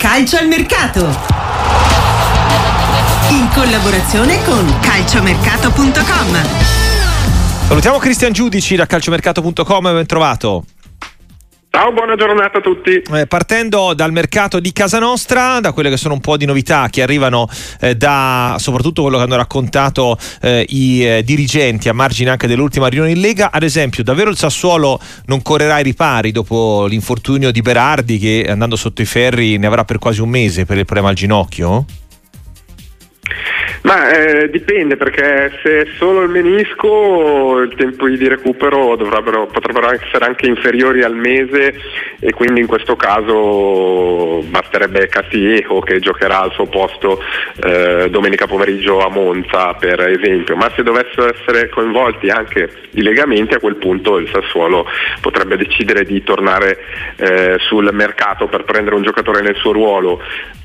Calcio al mercato. In collaborazione con calciomercato.com. Salutiamo Cristian Giudici da calciomercato.com, ben trovato. Ciao, buona giornata a tutti. Eh, partendo dal mercato di casa nostra, da quelle che sono un po' di novità che arrivano eh, da soprattutto quello che hanno raccontato eh, i eh, dirigenti a margine anche dell'ultima riunione in Lega, ad esempio, davvero il Sassuolo non correrà ai ripari dopo l'infortunio di Berardi che andando sotto i ferri ne avrà per quasi un mese per il problema al ginocchio? Ma eh, dipende perché se è solo il menisco il tempo di recupero potrebbero essere anche inferiori al mese e quindi in questo caso basterebbe Castillejo che giocherà al suo posto eh, domenica pomeriggio a Monza per esempio, ma se dovessero essere coinvolti anche i legamenti a quel punto il Sassuolo potrebbe decidere di tornare eh, sul mercato per prendere un giocatore nel suo ruolo.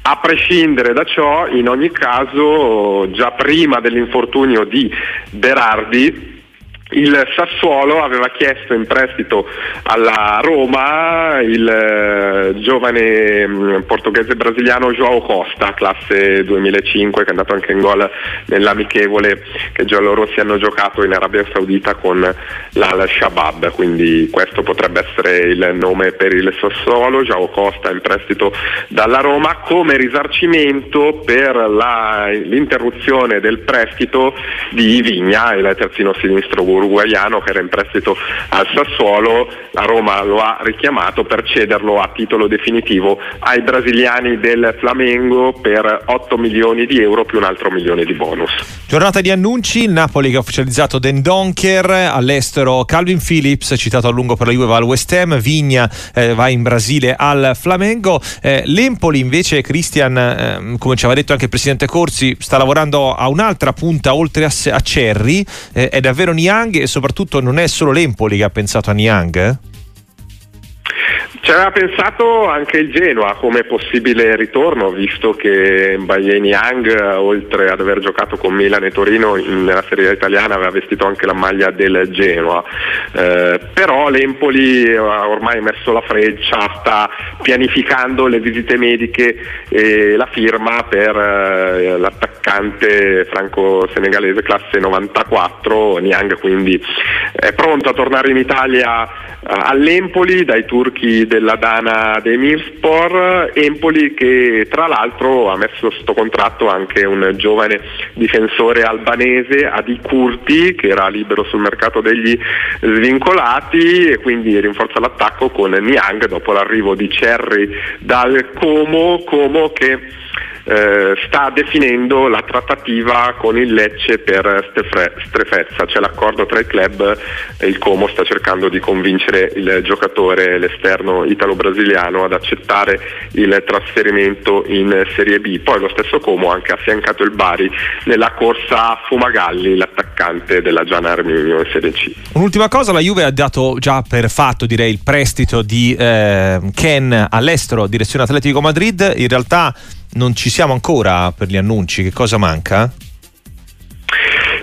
A prescindere da ciò, in ogni caso, già prima dell'infortunio di Berardi, il Sassuolo aveva chiesto in prestito alla Roma il eh, giovane mm, portoghese brasiliano Joao Costa, classe 2005, che è andato anche in gol nell'amichevole che giallorossi hanno giocato in Arabia Saudita con l'Al-Shabaab, quindi questo potrebbe essere il nome per il Sassuolo, Joao Costa in prestito dalla Roma come risarcimento per la, l'interruzione del prestito di Vigna, il terzino sinistro uruguaiano che era in prestito al Sassuolo, la Roma lo ha richiamato per cederlo a titolo definitivo ai brasiliani del Flamengo per 8 milioni di euro più un altro milione di bonus. Giornata di annunci, il Napoli che ha ufficializzato Den Donker, all'estero Calvin Phillips, citato a lungo per la Juve va al West Ham, Vigna eh, va in Brasile al Flamengo, eh, l'Empoli invece Christian, eh, come ci aveva detto anche il presidente Corsi, sta lavorando a un'altra punta oltre a, a Cerri, eh, è davvero Niang Niang e soprattutto non è solo l'Empoli che ha pensato a Niang? Ci aveva pensato anche il Genoa come possibile ritorno, visto che Mbaye Niang, oltre ad aver giocato con Milan e Torino nella Serie italiana, aveva vestito anche la maglia del Genoa. Eh, però l'Empoli ha ormai messo la freccia, sta pianificando le visite mediche e la firma per eh, l'attaccante franco-senegalese classe 94, Niang quindi è pronto a tornare in Italia eh, all'Empoli dai turchi della Dana Demirspor, Empoli che tra l'altro ha messo sotto contratto anche un giovane difensore albanese, Adi Kurti, che era libero sul mercato degli svincolati e quindi rinforza l'attacco con Niang dopo l'arrivo di Cerri dal Como, Como che eh, sta definendo la trattativa con il Lecce per Stefre, Strefezza, c'è l'accordo tra i club e il Como sta cercando di convincere il giocatore, l'esterno italo-brasiliano, ad accettare il trasferimento in Serie B. Poi lo stesso Como ha anche affiancato il Bari nella corsa a Fumagalli, l'attaccante della Giana Arminio in Serie C. Un'ultima cosa, la Juve ha dato già per fatto direi il prestito di eh, Ken all'estero, direzione Atletico Madrid, in realtà non ci siamo ancora per gli annunci, che cosa manca?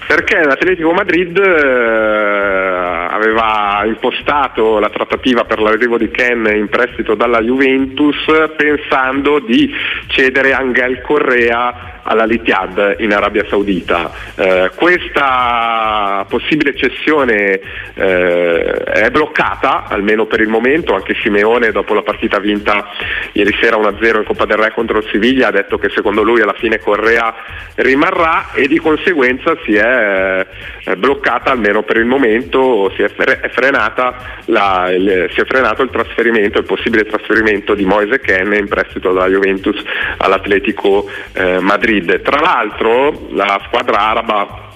Perché l'Atletico Madrid eh, aveva impostato la trattativa per l'arrivo di Ken in prestito dalla Juventus pensando di cedere Angel Correa alla Litiad in Arabia Saudita. Eh, questa possibile cessione eh, è bloccata, almeno per il momento, anche Simeone dopo la partita vinta ieri sera 1-0 in Coppa del Re contro il Siviglia ha detto che secondo lui alla fine Correa rimarrà e di conseguenza si è eh, bloccata almeno per il momento, si è, frenata la, il, si è frenato il trasferimento, il possibile trasferimento di Moise Ken in prestito dalla Juventus all'Atletico eh, Madrid Madrid. Tra l'altro la squadra araba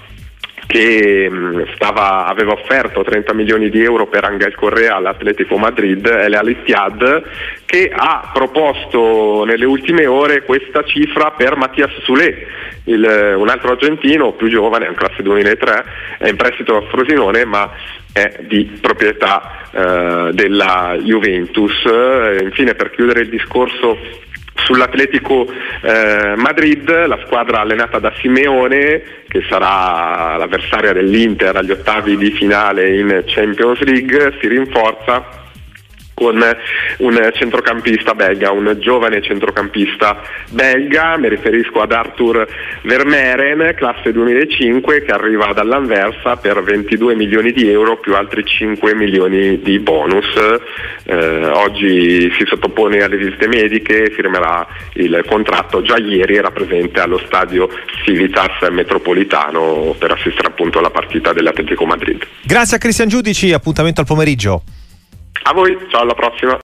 che mm, stava, aveva offerto 30 milioni di euro per Angel Correa all'Atletico Madrid è l'Al-Ittihad che ha proposto nelle ultime ore questa cifra per Mattias Sule, il, un altro argentino più giovane, in classe 2003, è in prestito a Frosinone ma è di proprietà eh, della Juventus. E infine per chiudere il discorso Sull'Atletico eh, Madrid, la squadra allenata da Simeone, che sarà l'avversaria dell'Inter agli ottavi di finale in Champions League, si rinforza con un centrocampista belga, un giovane centrocampista belga, mi riferisco ad Arthur Vermeeren, classe 2005, che arriva dall'Anversa per 22 milioni di euro più altri 5 milioni di bonus. Eh, oggi si sottopone alle visite mediche, firmerà il contratto, già ieri era presente allo stadio Civitas Metropolitano per assistere appunto alla partita dell'Atletico Madrid. Grazie a Cristian Giudici, appuntamento al pomeriggio. A voi, ciao alla prossima.